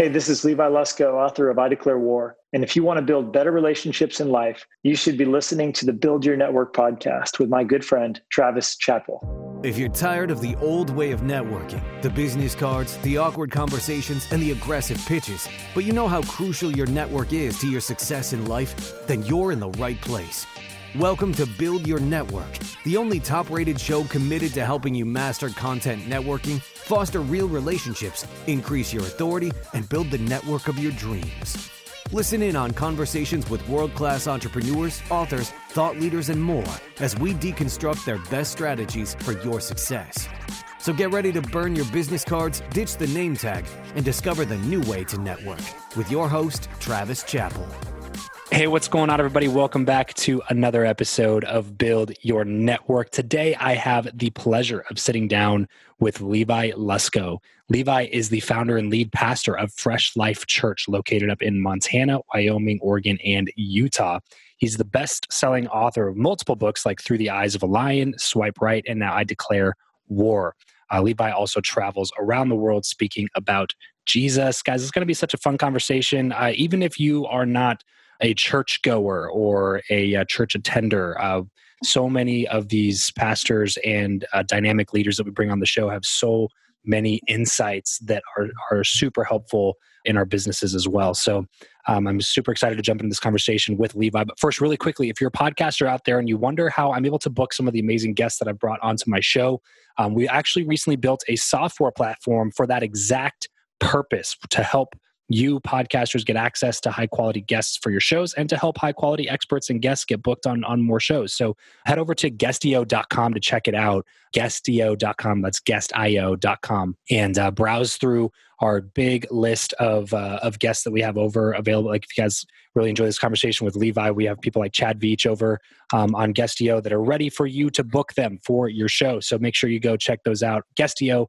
Hey, this is Levi Lusko, author of I Declare War. And if you want to build better relationships in life, you should be listening to the Build Your Network podcast with my good friend, Travis Chappell. If you're tired of the old way of networking, the business cards, the awkward conversations, and the aggressive pitches, but you know how crucial your network is to your success in life, then you're in the right place. Welcome to Build Your Network, the only top rated show committed to helping you master content networking, foster real relationships, increase your authority, and build the network of your dreams. Listen in on conversations with world class entrepreneurs, authors, thought leaders, and more as we deconstruct their best strategies for your success. So get ready to burn your business cards, ditch the name tag, and discover the new way to network with your host, Travis Chappell. Hey, what's going on, everybody? Welcome back to another episode of Build Your Network. Today, I have the pleasure of sitting down with Levi Lusko. Levi is the founder and lead pastor of Fresh Life Church, located up in Montana, Wyoming, Oregon, and Utah. He's the best selling author of multiple books like Through the Eyes of a Lion, Swipe Right, and now I Declare War. Uh, Levi also travels around the world speaking about Jesus. Guys, it's going to be such a fun conversation. Uh, even if you are not a churchgoer or a, a church attender. Uh, so many of these pastors and uh, dynamic leaders that we bring on the show have so many insights that are, are super helpful in our businesses as well. So um, I'm super excited to jump into this conversation with Levi. But first, really quickly, if you're a podcaster out there and you wonder how I'm able to book some of the amazing guests that I've brought onto my show, um, we actually recently built a software platform for that exact purpose to help you podcasters get access to high quality guests for your shows and to help high quality experts and guests get booked on, on more shows. So head over to guestio.com to check it out. Guestio.com, that's guestio.com, and uh, browse through our big list of, uh, of guests that we have over available. Like if you guys really enjoy this conversation with Levi, we have people like Chad Veach over um, on Guestio that are ready for you to book them for your show. So make sure you go check those out. Guestio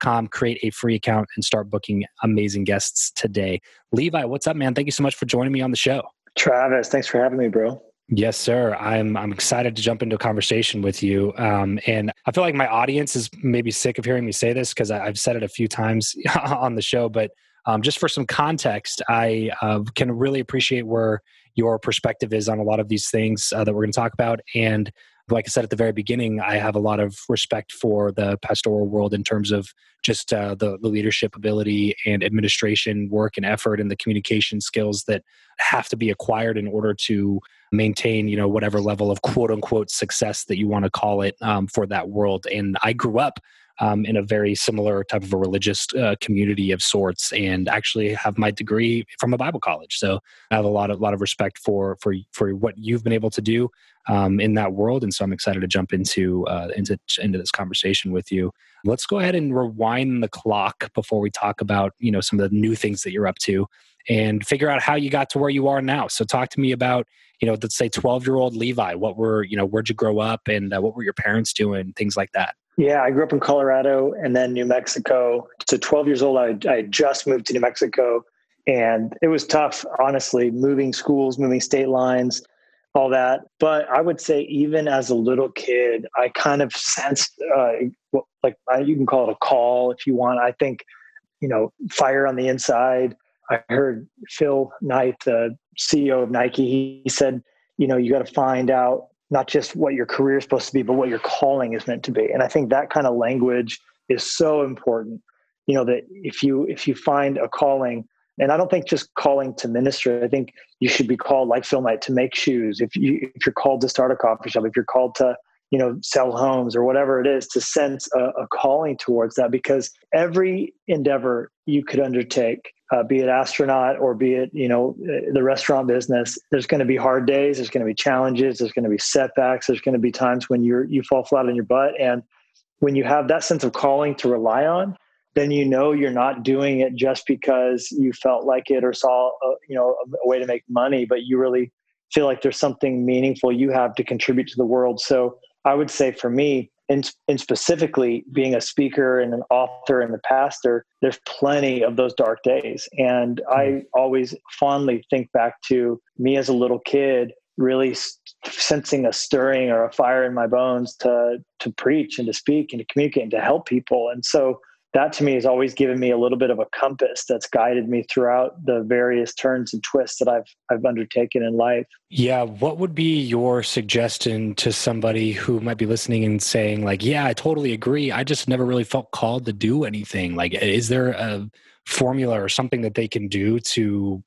com. Create a free account and start booking amazing guests today. Levi, what's up, man? Thank you so much for joining me on the show. Travis, thanks for having me, bro. Yes, sir. I'm I'm excited to jump into a conversation with you. Um, and I feel like my audience is maybe sick of hearing me say this because I've said it a few times on the show. But um, just for some context, I uh, can really appreciate where your perspective is on a lot of these things uh, that we're going to talk about. And like I said at the very beginning, I have a lot of respect for the pastoral world in terms of just uh, the, the leadership ability and administration work and effort and the communication skills that have to be acquired in order to maintain, you know, whatever level of quote unquote success that you want to call it um, for that world. And I grew up um, in a very similar type of a religious uh, community of sorts, and actually have my degree from a Bible college. So I have a lot of lot of respect for for for what you've been able to do um, in that world, and so I'm excited to jump into uh, into into this conversation with you. Let's go ahead and rewind the clock before we talk about you know some of the new things that you're up to, and figure out how you got to where you are now. So talk to me about you know let's say 12 year old Levi. What were you know where'd you grow up, and uh, what were your parents doing, things like that. Yeah, I grew up in Colorado and then New Mexico. So 12 years old, I, I just moved to New Mexico. And it was tough, honestly, moving schools, moving state lines, all that. But I would say, even as a little kid, I kind of sensed, uh, like you can call it a call if you want. I think, you know, fire on the inside. I heard Phil Knight, the CEO of Nike, he said, you know, you got to find out not just what your career is supposed to be, but what your calling is meant to be. And I think that kind of language is so important. You know, that if you if you find a calling, and I don't think just calling to ministry, I think you should be called like Phil Knight to make shoes. If you if you're called to start a coffee shop, if you're called to you know sell homes or whatever it is to sense a, a calling towards that because every endeavor you could undertake uh, be it astronaut or be it you know uh, the restaurant business there's going to be hard days there's going to be challenges there's going to be setbacks there's going to be times when you're you fall flat on your butt. And when you have that sense of calling to rely on then you know you're not doing it just because you felt like it or saw a, you know a way to make money but you really feel like there's something meaningful you have to contribute to the world. So i would say for me and, and specifically being a speaker and an author and a pastor, there's plenty of those dark days. And I hmm. always fondly think back to me as a little kid, really sensing a stirring or a fire in my bones to to preach and to speak and to communicate and to help people. And so that to me has always given me a little bit of a compass that's guided me throughout the various turns and twists that I've I've undertaken in life. Yeah, what would be your suggestion to somebody who might be listening and saying like, "Yeah, I totally agree. I just never really felt called to do anything." Like is there a formula or something that they can do to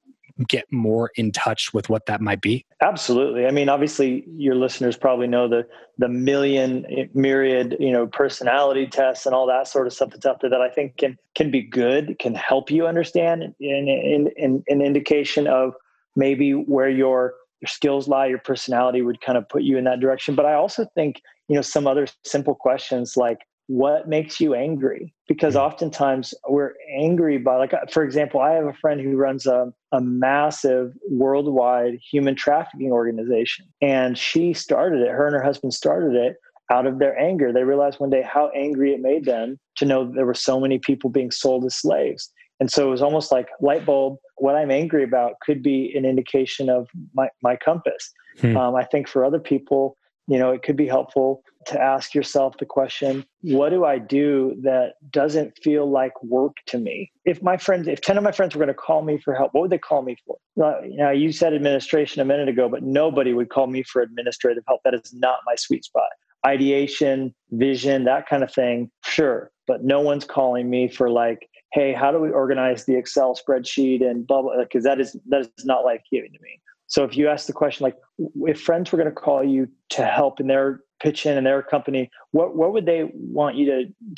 get more in touch with what that might be? Absolutely. I mean, obviously, your listeners probably know the the million eh, myriad, you know, personality tests and all that sort of stuff that's out there that I think can can be good, can help you understand in an indication of maybe where your your skills lie, your personality would kind of put you in that direction. But I also think, you know, some other simple questions like what makes you angry because mm-hmm. oftentimes we're angry by like for example i have a friend who runs a, a massive worldwide human trafficking organization and she started it her and her husband started it out of their anger they realized one day how angry it made them to know there were so many people being sold as slaves and so it was almost like light bulb what i'm angry about could be an indication of my, my compass hmm. um, i think for other people you know it could be helpful to ask yourself the question what do i do that doesn't feel like work to me? If my friends if 10 of my friends were going to call me for help what would they call me for? Now you said administration a minute ago but nobody would call me for administrative help. That is not my sweet spot. Ideation vision that kind of thing sure but no one's calling me for like hey how do we organize the excel spreadsheet and blah blah because that is that is not life giving to me so if you ask the question like if friends were going to call you to help in their pitch in in their company, what what would they want you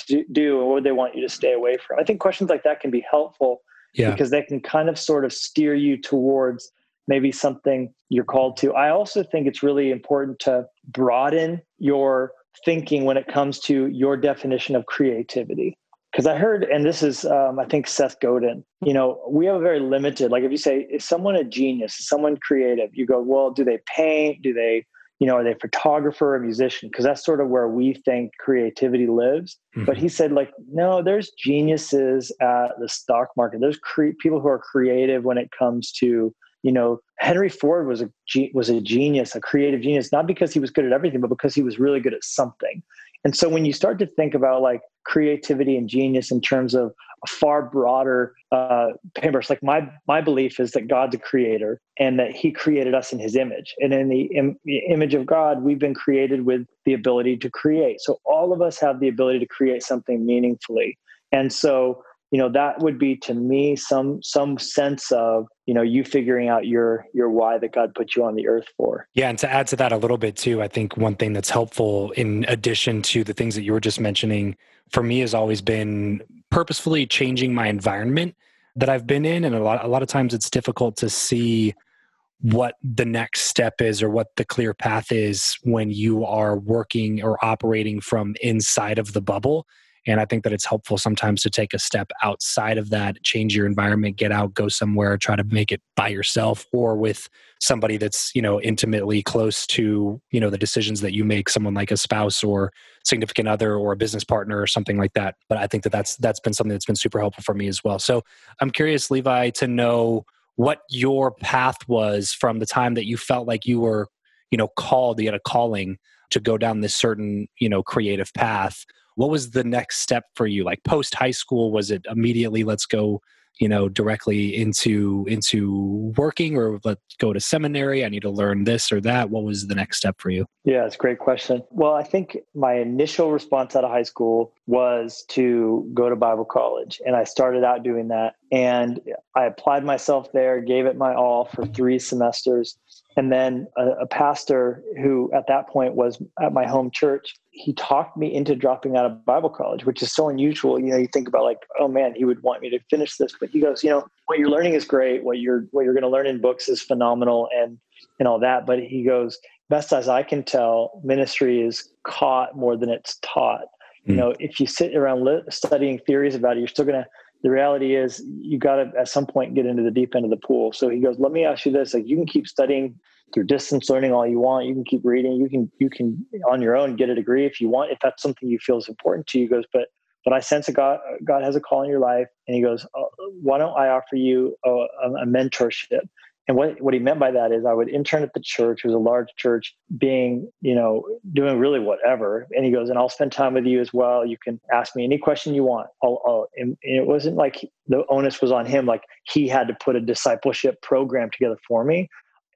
to do, and what would they want you to stay away from? I think questions like that can be helpful yeah. because they can kind of sort of steer you towards maybe something you're called to. I also think it's really important to broaden your thinking when it comes to your definition of creativity. Because I heard, and this is, um, I think, Seth Godin, you know, we have a very limited, like if you say, is someone a genius, is someone creative? You go, well, do they paint? Do they you know, are they a photographer, a musician? Because that's sort of where we think creativity lives. Mm-hmm. But he said, like, no, there's geniuses at the stock market. There's cre- people who are creative when it comes to, you know, Henry Ford was a was a genius, a creative genius, not because he was good at everything, but because he was really good at something. And so when you start to think about like creativity and genius in terms of a far broader uh, paintbrush. Like my my belief is that God's a creator and that He created us in His image, and in the, Im- the image of God, we've been created with the ability to create. So all of us have the ability to create something meaningfully. And so you know that would be to me some some sense of you know you figuring out your your why that god put you on the earth for. Yeah and to add to that a little bit too i think one thing that's helpful in addition to the things that you were just mentioning for me has always been purposefully changing my environment that i've been in. And a lot a lot of times it's difficult to see what the next step is or what the clear path is when you are working or operating from inside of the bubble and I think that it's helpful sometimes to take a step outside of that, change your environment, get out, go somewhere, try to make it by yourself or with somebody that's, you know, intimately close to, you know, the decisions that you make, someone like a spouse or significant other or a business partner or something like that. But I think that that's that's been something that's been super helpful for me as well. So I'm curious, Levi, to know what your path was from the time that you felt like you were, you know, called, you had a calling to go down this certain, you know, creative path what was the next step for you? Like post high school was it immediately let's go you know directly into into working or let's go to seminary? I need to learn this or that. What was the next step for you? Yeah it's a great question. Well i think my initial response out of high school was to go to bible college and i started out doing that and i applied myself there gave it my all for three semesters and then a, a, pastor who at that point was at my home church he talked me into dropping out of bible college which is so unusual you know you think about like oh man he would want me to finish this but he goes you know what you're learning is great what you're what you're going to learn in books is phenomenal and and all that but he goes best as i can tell ministry is caught more than it's taught mm. you hmm. know if you sit around studying theories about it you're still going to the reality is you got to at some point get into the deep end of the pool. So he goes let me ask you this like you can keep studying through distance learning all you want. You can keep reading. You can you can on your own get a degree if you want if that's something you feel is important to you. He goes but but i sense that god god has a call in your life. And he goes uh, why don't i offer you a, a mentorship and what, what he meant by that is I would intern at the church. It was a large church, being, you know, doing really whatever. And he goes, and I'll spend time with you as well. You can ask me any question you want. I'll, I'll, and it wasn't like the onus was on him, like he had to put a discipleship program together for me.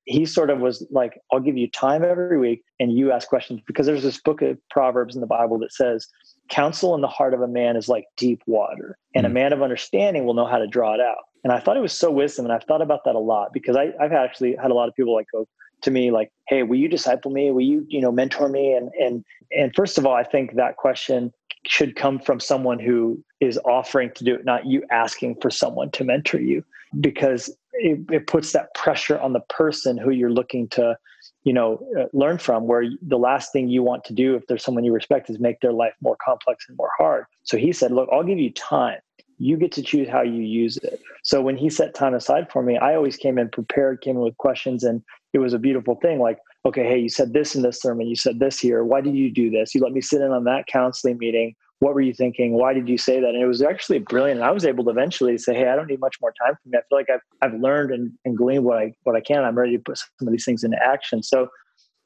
He sort of was like, I'll give you time every week and you ask questions because there's this book of Proverbs in the Bible that says, counsel in the heart of a man is like deep water, and mm. a man of understanding will know how to draw it out. And I thought it was so wisdom. And I've thought about that a lot because I, I've actually had a lot of people like go to me like, Hey, will you disciple me? Will you, you know, mentor me? And, and, and first of all, I think that question should come from someone who is offering to do it, not you asking for someone to mentor you because it, it puts that pressure on the person who you're looking to, you know, uh, learn from where the last thing you want to do if there's someone you respect is make their life more complex and more hard. So he said, look, I'll give you time you get to choose how you use it. So when he set time aside for me, I always came in prepared, came in with questions, and it was a beautiful thing. Like, okay, hey, you said this in this sermon, you said this here. Why did you do this? You let me sit in on that counseling meeting. What were you thinking? Why did you say that? And it was actually brilliant. And I was able to eventually say, hey, I don't need much more time from you. I feel like I've I've learned and, and gleaned what I what I can. I'm ready to put some of these things into action. So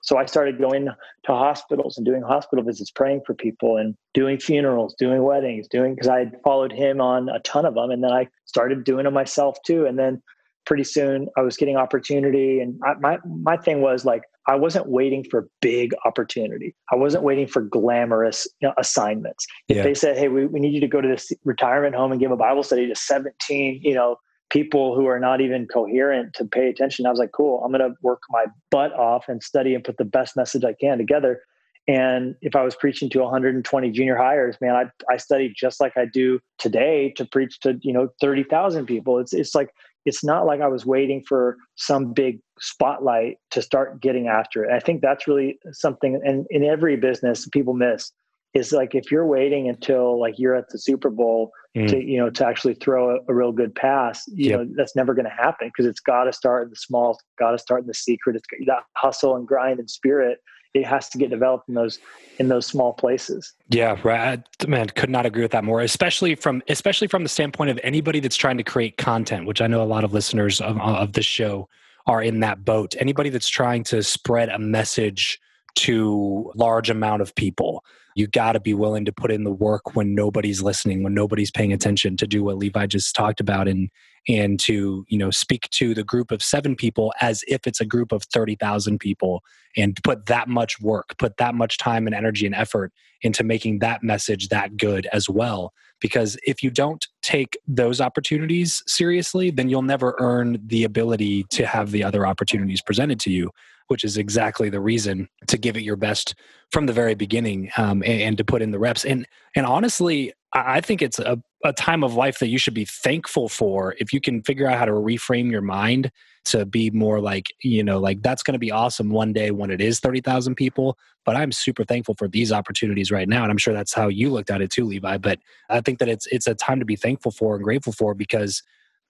so I started going to hospitals and doing hospital visits, praying for people and doing funerals, doing weddings, doing because I followed him on a ton of them. And then I started doing them myself too. And then pretty soon I was getting opportunity. And I, my, my thing was like, I wasn't waiting for big opportunity. I wasn't waiting for glamorous you know, assignments. If yeah. they said, Hey, we, we need you to go to this retirement home and give a Bible study to 17, you know, people who are not even coherent to pay attention. I was like, cool, I'm going to work my butt off and study and put the best message I can together. And if I was preaching to 120 junior highers, man, I, I studied just like I do today to preach to, you know, 30,000 people. It's, it's like, it's not like I was waiting for some big spotlight to start getting after it. I think that's really something, and in every business people miss is like if you're waiting until like you're at the Super Bowl mm. to you know to actually throw a, a real good pass, you yep. know that's never going to happen because it's got to start in the small, got to start in the secret. It's that hustle and grind and spirit. It has to get developed in those in those small places. Yeah, right. Man, could not agree with that more. Especially from especially from the standpoint of anybody that's trying to create content, which I know a lot of listeners of, uh, of this show are in that boat. Anybody that's trying to spread a message to large amount of people you got to be willing to put in the work when nobody's listening when nobody's paying attention to do what levi just talked about and and to you know speak to the group of seven people as if it's a group of 30,000 people and put that much work put that much time and energy and effort into making that message that good as well. Because if you don't take those opportunities seriously, then you'll never earn the ability to have the other opportunities presented to you, which is exactly the reason to give it your best from the very beginning um, and, and, to put in the reps. And and honestly, I think it's a, a time of life that you should be thankful for if you can figure out how to reframe your mind to be more like you know like that's going to be awesome one day when it is 30,000 people but I'm super thankful for these opportunities right now and I'm sure that's how you looked at it too Levi but I think that it's it's a time to be thankful for and grateful for because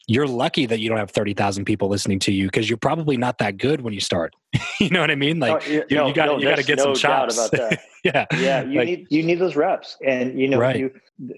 you're lucky that you don't have 30,000 people listening to you because you're probably not that good when you start. you know what I mean? Like oh, you, no, you got no, you got to get no some chops. About that. yeah. Yeah, you like, need you need those reps. And you know, right. you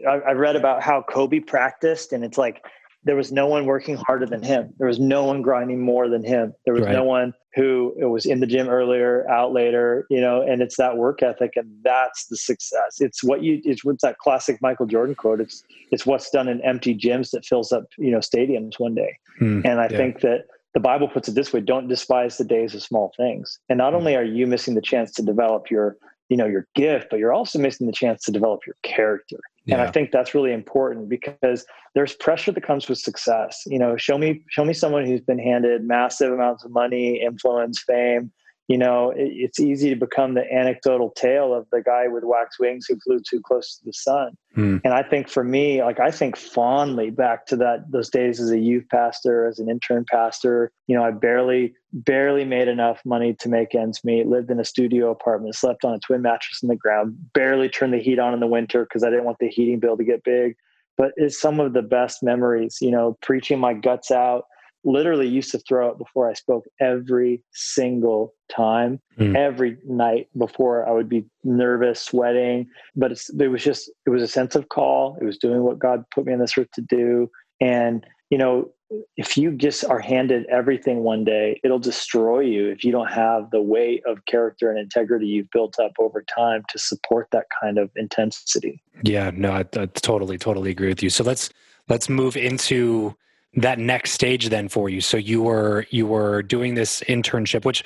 I, I read about how Kobe practiced and it's like there was no one working harder than him. There was no one grinding more than him. There was right. no one who was in the gym earlier, out later, you know, and it's that work ethic and that's the success. It's what you it's what's that classic Michael Jordan quote. It's it's what's done in empty gyms that fills up, you know, stadiums one day. Hmm, and I yeah. think that the Bible puts it this way, don't despise the days of small things. And not hmm. only are you missing the chance to develop your you know your gift but you're also missing the chance to develop your character yeah. and i think that's really important because there's pressure that comes with success you know show me show me someone who's been handed massive amounts of money influence fame you know, it, it's easy to become the anecdotal tale of the guy with wax wings who flew too close to the sun. Mm. And I think for me, like I think fondly back to that those days as a youth pastor, as an intern pastor. You know, I barely barely made enough money to make ends meet. Lived in a studio apartment, slept on a twin mattress in the ground. Barely turned the heat on in the winter because I didn't want the heating bill to get big. But it's some of the best memories. You know, preaching my guts out literally used to throw up before I spoke every single time, mm. every night before I would be nervous, sweating. But it was just, it was a sense of call. It was doing what God put me on this earth to do. And, you know, if you just are handed everything one day, it'll destroy you if you don't have the weight of character and integrity you've built up over time to support that kind of intensity. Yeah, no, I, I totally, totally agree with you. So let's let's move into that next stage then for you. So you were you were doing this internship which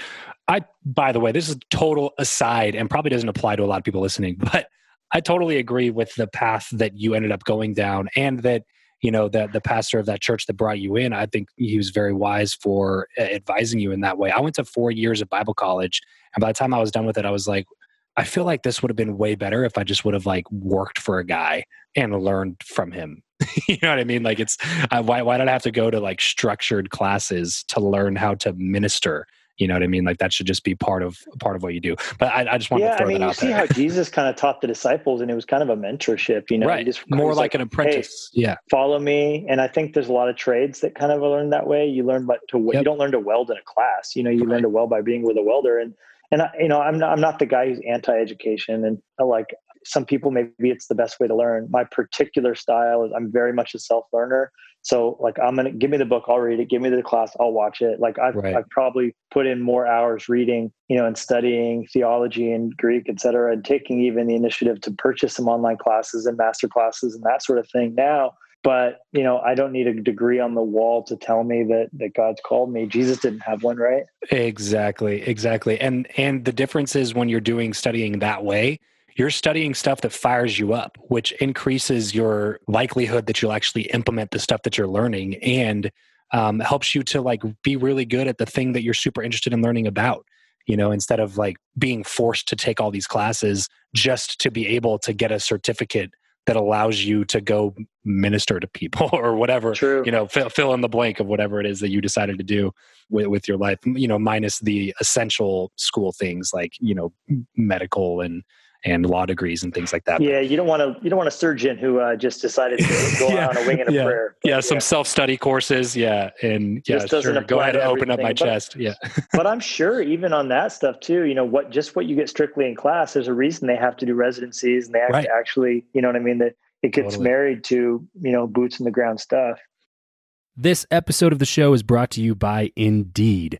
i by the way this is total aside and probably doesn't apply to a lot of people listening but i totally agree with the path that you ended up going down and that you know that the pastor of that church that brought you in i think he was very wise for uh, advising you in that way. I went to four years of bible college and by the time i was done with it i was like i feel like this would have been way better if i just would have like worked for a guy and learned from him you know what I mean? Like it's uh, why why did I have to go to like structured classes to learn how to minister? You know what I mean? Like that should just be part of part of what you do. But I, I just want yeah, to throw I mean, that out there. you see how Jesus kind of taught the disciples, and it was kind of a mentorship. You know, right? Just, More like, like, an apprentice. Hey, yeah, follow me. And I think there's a lot of trades that kind of learn that way. You learn but to yep. you don't learn to weld in a class. You know, you right. learn to weld by being with a welder and and I, you know i'm not, I'm not the guy who's anti-education and I like some people maybe it's the best way to learn. My particular style is i'm very much a self-learner. So like i'm gonna give me the book i'll read it. Give me the class i'll watch it. Like i've, right. I've probably put in more hours reading you know and studying theology and greek et cetera and taking even the initiative to purchase some online classes and master classes and that sort of thing now. But you know i don't need a degree on the wall to tell me that that god's called me. Jesus didn't have one right? Exactly exactly. And and the difference is when you're doing studying that way you're studying stuff that fires you up, which increases your likelihood that you'll actually implement the stuff that you're learning and um, helps you to like be really good at the thing that you're super interested in learning about you know instead of like being forced to take all these classes just to be able to get a certificate that allows you to go minister to people or whatever True. you know fill, fill in the blank of whatever it is that you decided to do with, with your life you know minus the essential school things like you know medical and and law degrees and things like that. Yeah, you don't want to you don't want a surgeon who uh, just decided to go yeah, on a wing and a yeah. prayer. But, yeah, some self study courses. Yeah, and yeah, sure. Go ahead and open up my but, chest. Yeah, but I'm sure even on that stuff too. You know what? Just what you get strictly in class. There's a reason they have to do residencies and they have right. to actually. You know what I mean? That it gets totally. married to you know boots in the ground stuff. This episode of the show is brought to you by Indeed.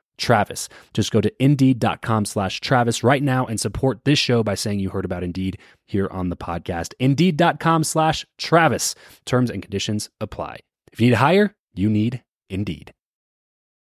Travis. Just go to indeed.com slash Travis right now and support this show by saying you heard about Indeed here on the podcast. Indeed.com slash Travis. Terms and conditions apply. If you need to hire, you need Indeed.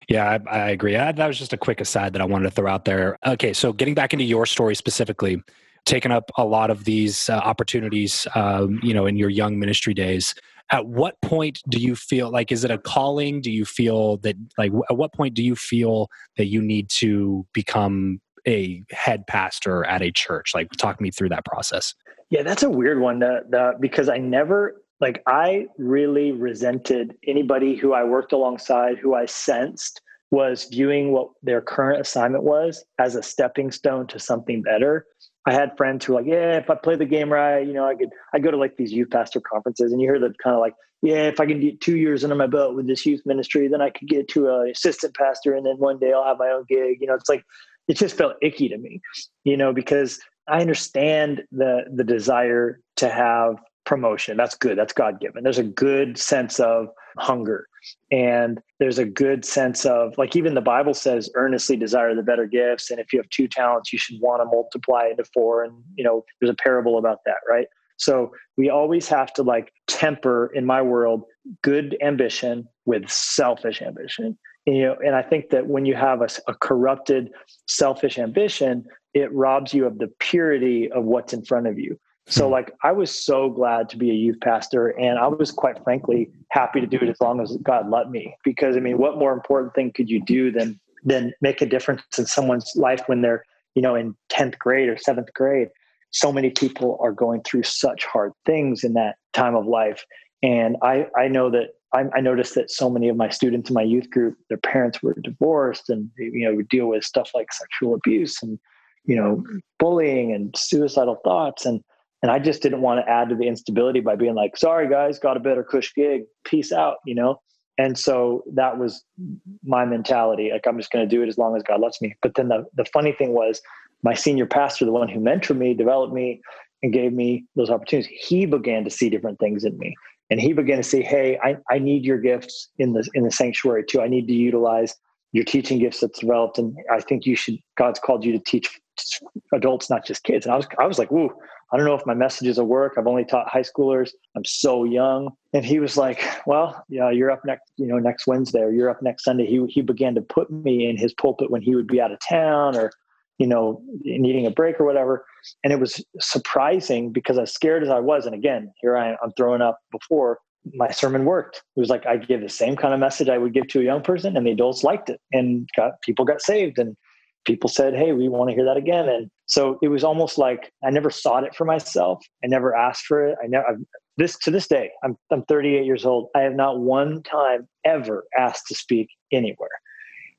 Yeah, I, I agree. I, that was just a quick aside that I wanted to throw out there. Okay, so getting back into your story specifically, taking up a lot of these uh, opportunities, um, you know, in your young ministry days at what point do you feel like is it a calling? Do you feel that like at what point do you feel that you need to become a head pastor at a church? Like talk me through that process. Yeah that's a weird one that, that because i never like i really resented anybody who i worked alongside who i sensed was viewing what their current assignment was as a stepping stone to something better I had friends who were like, yeah, if I play the game right, you know, I could, I go to like these youth pastor conferences and you hear them kind of like, yeah, if I can get two years under my belt with this youth ministry, then I could get to an assistant pastor. And then one day I'll have my own gig. You know, it's like, it just felt icky to me, you know, because I understand the, the desire to have promotion. That's good. That's God given. There's a good sense of hunger and there's a good sense of like even the bible says earnestly desire the better gifts. And if you have two talents you should want to multiply into four. And you know there's a parable about that right? So we always have to like temper in my world good ambition with selfish ambition. And, you know and i think that when you have a, a corrupted selfish ambition it robs you of the purity of what's in front of you so, hmm. like, I was so glad to be a youth pastor, and I was quite frankly happy to do it as long as God let me. Because I mean, what more important thing could you do than than make a difference in someone's life when they're you know in tenth grade or seventh grade? So many people are going through such hard things in that time of life, and I I know that I, I noticed that so many of my students in my youth group, their parents were divorced, and you know would deal with stuff like sexual abuse and you know bullying and suicidal thoughts and and I just didn't want to add to the instability by being like, sorry guys, got a better cush gig. Peace out, you know? And so that was my mentality. Like I'm just going to do it as long as God lets me. But then the, the funny thing was my senior pastor, the one who mentored me, developed me, and gave me those opportunities, he began to see different things in me. And he began to see, Hey, I, I need your gifts in the in the sanctuary too. I need to utilize your teaching gifts that's developed. And I think you should God's called you to teach adults, not just kids. And I was I was like, whoa, I don't know if my messages will work. I've only taught high schoolers. I'm so young. And he was like, well, yeah, you're up next, you know, next Wednesday or you're up next Sunday. He, he began to put me in his pulpit when he would be out of town or, you know, needing a break or whatever. And it was surprising because as scared as I was, and again, here I am, I'm throwing up before my sermon worked. It was like I give the same kind of message I would give to a young person, and the adults liked it, and got people got saved, and people said, Hey, we want to hear that again. And so it was almost like I never sought it for myself. I never asked for it. I never, I've, this to this day, I'm, I'm 38 years old. I have not one time ever asked to speak anywhere.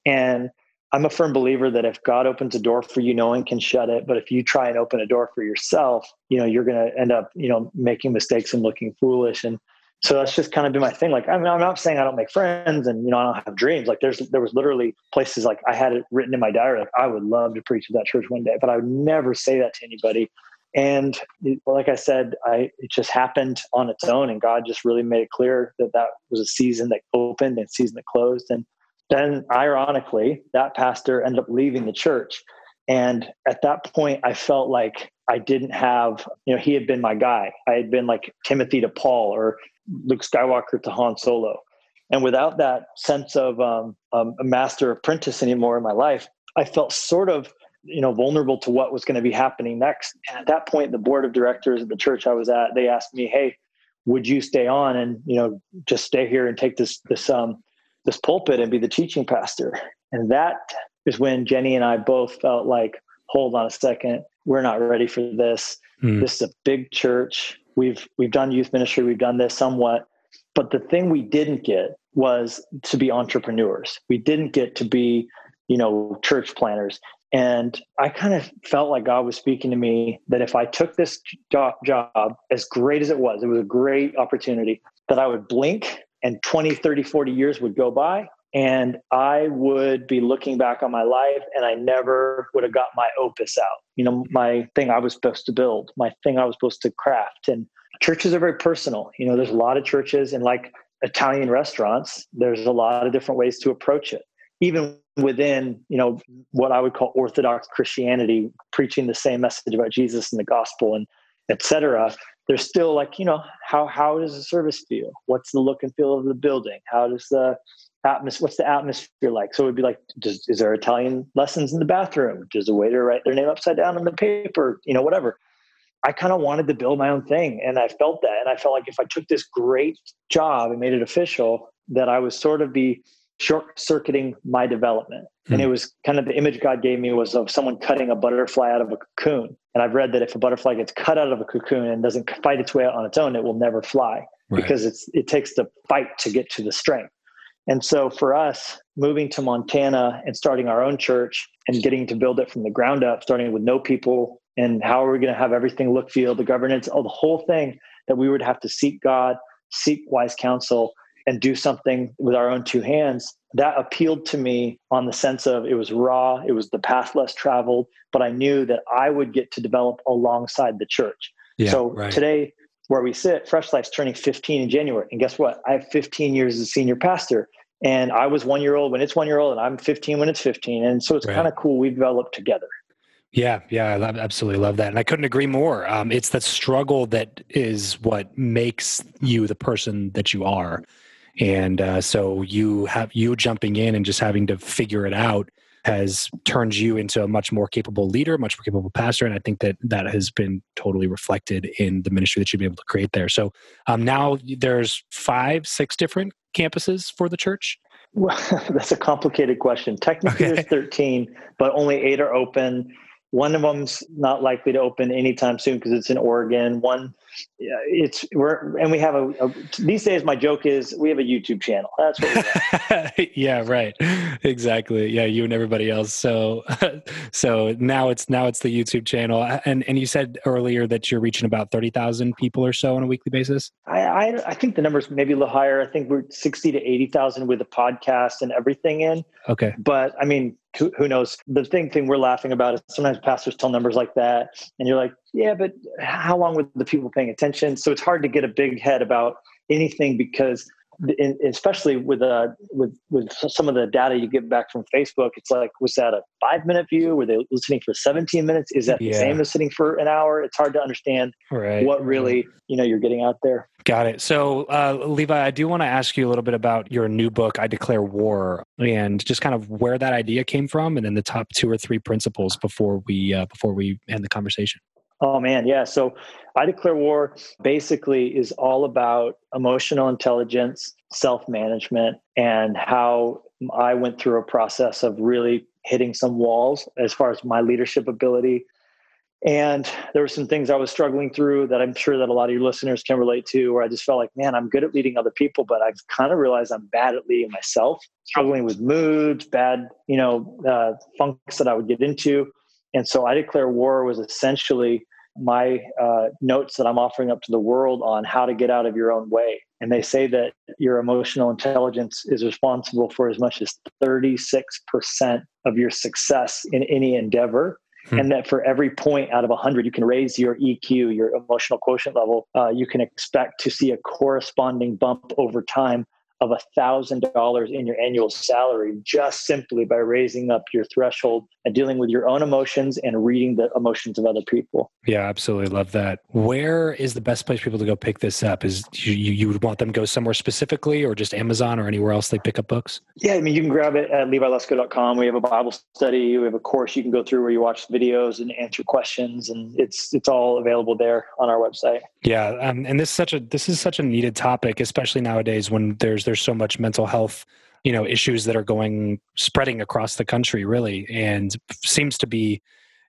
And I'm a firm believer that if God opens a door for you, no one can shut it. But if you try and open a door for yourself, you know, you're going to end up, you know, making mistakes and looking foolish. And so that's just kind of been my thing. Like, I mean, I'm not saying I don't make friends and, you know, I don't have dreams. Like there's, there was literally places like I had it written in my diary. Like I would love to preach at that church one day, but I would never say that to anybody And like I said, I it just happened on its own, and God just really made it clear that that was a season that opened and season that closed. And then, ironically, that pastor ended up leaving the church. And at that point, I felt like I didn't have, you know, he had been my guy. I had been like Timothy to Paul or Luke Skywalker to Han Solo. And without that sense of um, um, a master apprentice anymore in my life, I felt sort of you know vulnerable to what was going to be happening next and at that point the board of directors of the church i was at they asked me hey would you stay on and you know just stay here and take this this um this pulpit and be the teaching pastor and that is when Jennie and i both felt like hold on a second we're not ready for this. Mm. this is a big church. We've we've done youth ministry. We've done this somewhat. But the thing we didn't get was to be entrepreneurs. We didn't get to be you know church planners. And I kind of felt like God was speaking to me that if I took this job, job, as great as it was, it was a great opportunity, that I would blink and 20, 30, 40 years would go by and I would be looking back on my life and I never would have got my opus out. You know, my thing I was supposed to build, my thing I was supposed to craft. And churches are very personal. You know, there's a lot of churches and like Italian restaurants, there's a lot of different ways to approach it. Even within you know what i would call orthodox christianity preaching the same message about jesus and the gospel and etc there's still like you know how how does the service feel what's the look and feel of the building how does the atmosphere what's the atmosphere like so it would be like does, is there italian lessons in the bathroom does the waiter write their name upside down on the paper you know whatever i kind of wanted to build my own thing and i felt that and i felt like if i took this great job and made it official that i would sort of be short circuiting my development. Hmm. And it was kind of the image God gave me was of someone cutting a butterfly out of a cocoon. And I've read that if a butterfly gets cut out of a cocoon and doesn't fight its way out on its own, it will never fly right. because it's it takes the fight to get to the strength. And so for us, moving to Montana and starting our own church and getting to build it from the ground up, starting with no people and how are we going to have everything look, feel, the governance, all the whole thing that we would have to seek God, seek wise counsel, and do something with our own two hands that appealed to me on the sense of it was raw it was the path less traveled but i knew that i would get to develop alongside the church yeah, so right. today where we sit fresh life's turning 15 in january. And guess what? I have 15 years as a senior pastor and i was one year old when it's one year old and i'm 15 when it's 15 and so it's right. kind of cool we developed together. Yeah, yeah, I love, absolutely love that, and I couldn't agree more. Um, it's that struggle that is what makes you the person that you are. And uh, so you have you jumping in and just having to figure it out has turned you into a much more capable leader, much more capable pastor, and I think that that has been totally reflected in the ministry that you've been able to create there. So um, now there's five, six different campuses for the church. Well, that's a complicated question. Technically, okay. there's 13, but only eight are open. One of them's not likely to open anytime soon because it's in Oregon. One it's we're and we have a, a, these days. My joke is we have a YouTube channel. That's what. yeah, right. Exactly. Yeah, you and everybody else. So, so now it's now it's the YouTube channel. And and you said earlier that you're reaching about thirty thousand people or so on a weekly basis. I, I I think the numbers maybe a little higher. I think we're sixty to eighty thousand with the podcast and everything in. Okay. But I mean, who, who knows? The thing thing we're laughing about is sometimes pastors tell numbers like that, and you're like, yeah, but how long were the people paying attention? So it's hard to get a big head about anything because in, especially with uh with with some of the data you get back from Facebook, it's like was that a five minute view? Were they listening for seventeen minutes? Is that yeah. the same as sitting for an hour? It's hard to understand right. what really you know you're getting out there. Got it. So uh, Levi, I do want to ask you a little bit about your new book, I Declare War, and just kind of where that idea came from, and then the top two or three principles before we uh, before we end the conversation. Oh man, yeah. So I Declare War basically is all about emotional intelligence, self management, and how I went through a process of really hitting some walls as far as my leadership ability. And there were some things I was struggling through that I'm sure that a lot of your listeners can relate to, where I just felt like, man, I'm good at leading other people, but I've kind of realized I'm bad at leading myself, struggling with moods, bad, you know, uh, funks that I would get into. And so I Declare War was essentially my uh, notes that I'm offering up to the world on how to get out of your own way. And they say that your emotional intelligence is responsible for as much as 36% of your success in any endeavor. Hmm. And that for every point out of 100, you can raise your EQ, your emotional quotient level. Uh, you can expect to see a corresponding bump over time of a thousand dollars in your annual salary just simply by raising up your threshold and dealing with your own emotions and reading the emotions of other people. Yeah, absolutely love that. Where is the best place for people to go pick this up? Is you you would want them to go somewhere specifically, or just Amazon or anywhere else they pick up books? Yeah, I mean you can grab it at levilusko.com. We have a Bible study. We have a course you can go through where you watch videos and answer questions, and it's it's all available there on our website. Yeah, um, and this is such a this is such a needed topic, especially nowadays when there's there's so much mental health you know issues that are going spreading across the country really and seems to be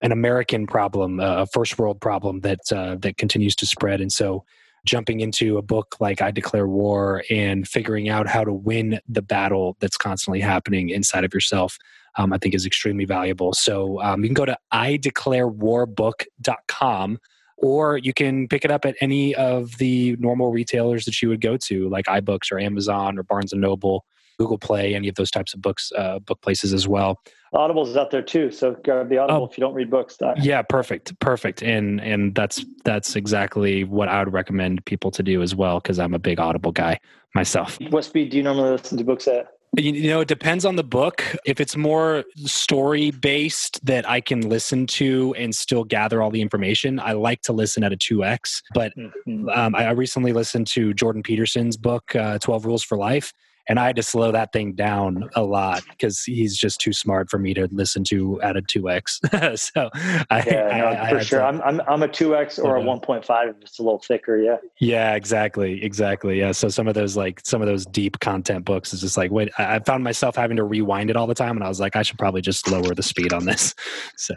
an american problem a first world problem that uh, that continues to spread. And so jumping into a book like i declare war and figuring out how to win the battle that's constantly happening inside of yourself um, i think is extremely valuable. So um, you can go to ideclarewarbook.com or you can pick it up at any of the normal retailers that you would go to like ibooks or amazon or barnes and noble google play any of those types of books uh, book places as well. Audible is out there too so grab the audible oh, if you don't read books. Yeah perfect perfect. And and that's that's exactly what i would recommend people to do as well because i'm a big audible guy myself. What speed do you normally listen to books at you know, it depends on the book. If it's more story based that I can listen to and still gather all the information, I like to listen at a 2x. But mm-hmm. um, I recently listened to Jordan Peterson's book, uh, 12 Rules for Life and I had to slow that thing down a lot because he's just too smart for me to listen to at a two x. so I, yeah, I, no, I, for sure, to, I'm, I'm I'm a two x or a one point five if it's a little thicker. Yeah. Yeah, exactly, exactly. Yeah. So some of those like some of those deep content books is just like wait, I found myself having to rewind it all the time, and I was like, I should probably just lower the speed on this. So.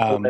Um,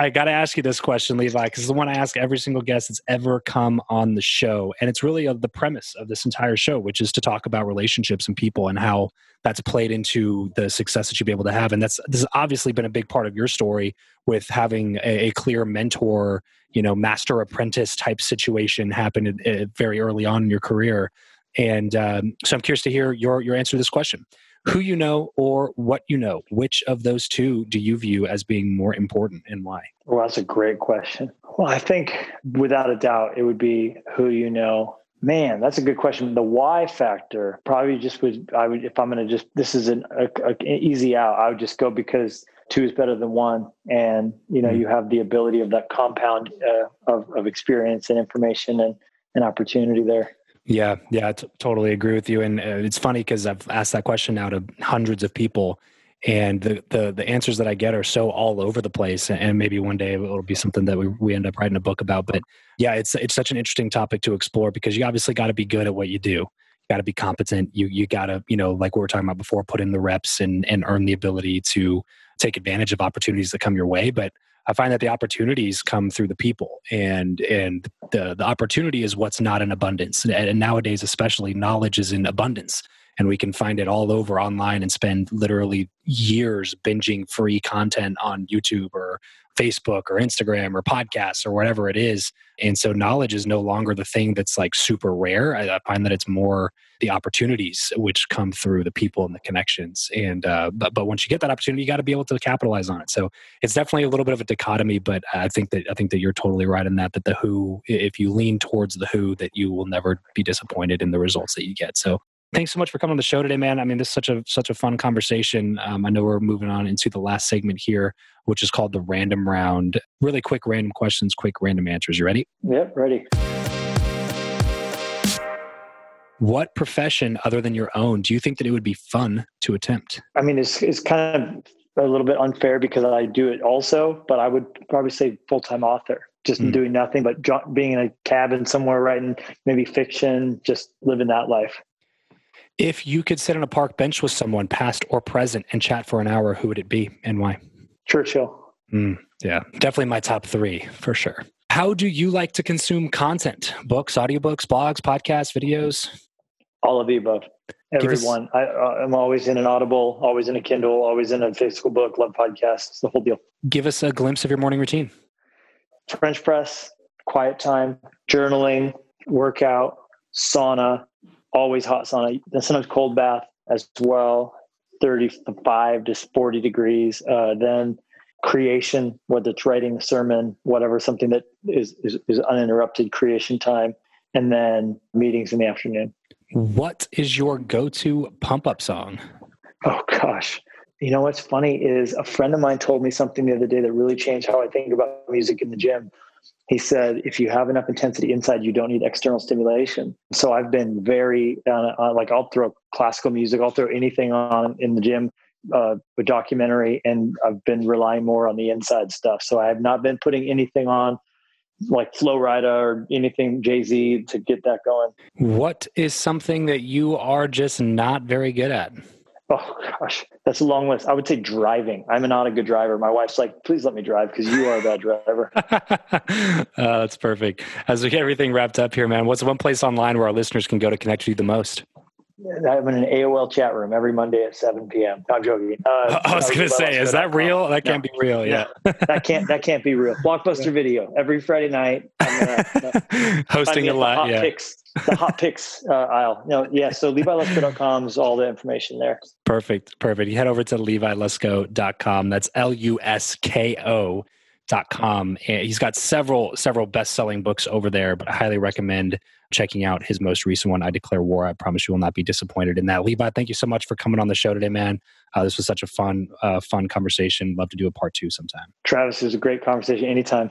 I got to ask you this question, Levi, because it's the one I ask every single guest that's ever come on the show. And it's really the premise of this entire show, which is to talk about relationships and people and how that's played into the success that you'll be able to have. And that's this has obviously been a big part of your story with having a, a clear mentor, you know, master apprentice type situation happen uh, very early on in your career. And um, so I'm curious to hear your your answer to this question who you know or what you know. Which of those two do you view as being more important and why? Well, that's a great question. Well, I think without a doubt, it would be who you know. Man, that's a good question. The why factor probably just would, I would, if I'm going to just, this is an a, a, an easy out, I would just go because two is better than one. And, you know, mm-hmm. you have the ability of that compound uh, of, of experience and information and, and opportunity there. Yeah, yeah, I totally agree with you. And uh, it's funny because I've asked that question now to hundreds of people, and the, the the answers that I get are so all over the place. And maybe one day it'll be something that we we end up writing a book about. But yeah, it's it's such an interesting topic to explore because you obviously got to be good at what you do. You got to be competent. You you got to you know like we were talking about before, put in the reps and and earn the ability to take advantage of opportunities that come your way. But I find that the opportunities come through the people, and and the the opportunity is what's not in abundance. And nowadays, especially, knowledge is in abundance, and we can find it all over online and spend literally years binging free content on YouTube or Facebook or Instagram or podcasts or whatever it is. And so knowledge is no longer the thing that's like super rare. I, I find that it's more the opportunities which come through the people and the connections. And uh, but but once you get that opportunity, you got to be able to capitalize on it. So it's definitely a little bit of a dichotomy. But I think that I think that you're totally right in that. That the who, if you lean towards the who, that you will never be disappointed in the results that you get. So thanks so much for coming on the show today, man. I mean, this is such a such a fun conversation. Um, I know we're moving on into the last segment here, which is called the random round. Really quick random questions, quick random answers. You ready? Yep, ready. What profession other than your own do you think that it would be fun to attempt? I mean, it's it's kind of a little bit unfair because I do it also, but I would probably say full time author just mm. doing nothing but being in a cabin somewhere writing maybe fiction just living that life if you could sit on a park bench with someone, past or present, and chat for an hour, who would it be and why? Churchill. Mm, yeah, definitely my top three for sure. How do you like to consume content? Books, audiobooks, blogs, podcasts, videos? All of the above. Everyone. Us, I, am always in an Audible, always in a Kindle, always in a physical book, love podcasts, the whole deal. Give us a glimpse of your morning routine. French press, quiet time, journaling, workout, sauna, always hot sauna, then sometimes cold bath as well, 35 to 40 degrees. Uh, then creation, whether it's writing a sermon, whatever, something that is, is, is uninterrupted creation time, and then meetings in the afternoon. What is your go to pump up song? Oh, gosh. You know what's funny is a friend of mine told me something the other day that really changed how I think about music in the gym. He said, if you have enough intensity inside, you don't need external stimulation. So I've been very, uh, uh, like, I'll throw classical music, I'll throw anything on in the gym, uh, a documentary, and I've been relying more on the inside stuff. So I have not been putting anything on like Flo Rida or anything Jay Z to get that going. What is something that you are just not very good at? Oh gosh, that's a long list. I would say driving. I'm not a good driver. My wife's like, please let me drive because you are a bad driver. uh, that's perfect. As we get everything wrapped up here, man, what's one place online where our listeners can go to connect with you the most? I'm in an AOL chat room every Monday at 7 p.m. I'm joking. Uh, I was going to say, is that real? That can't no, be real. Yeah, no, that can't that can't be real. Blockbuster Video every Friday night. I'm gonna, hosting a lot. Yeah. Picks, the hot picks uh, aisle. No, yeah. So LeviLusko.com is all the information there. Perfect, perfect. You head over to LeviLusko.com. That's L U S K O dot com and he's got several several best-selling books over there but i highly recommend checking out his most recent one i declare war i promise you will not be disappointed in that levi thank you so much for coming on the show today man uh, this was such a fun uh, fun conversation love to do a part two sometime travis it was a great conversation anytime